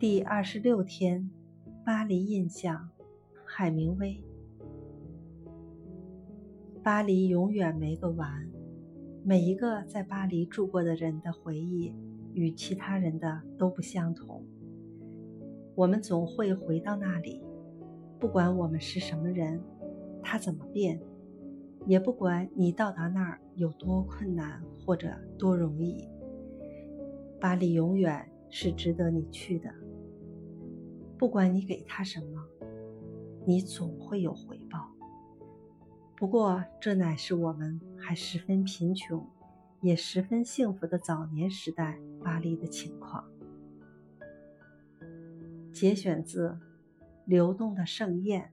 第二十六天，巴黎印象，海明威。巴黎永远没个完，每一个在巴黎住过的人的回忆与其他人的都不相同。我们总会回到那里，不管我们是什么人，它怎么变，也不管你到达那儿有多困难或者多容易。巴黎永远是值得你去的。不管你给他什么，你总会有回报。不过，这乃是我们还十分贫穷，也十分幸福的早年时代巴黎的情况。节选自《流动的盛宴》。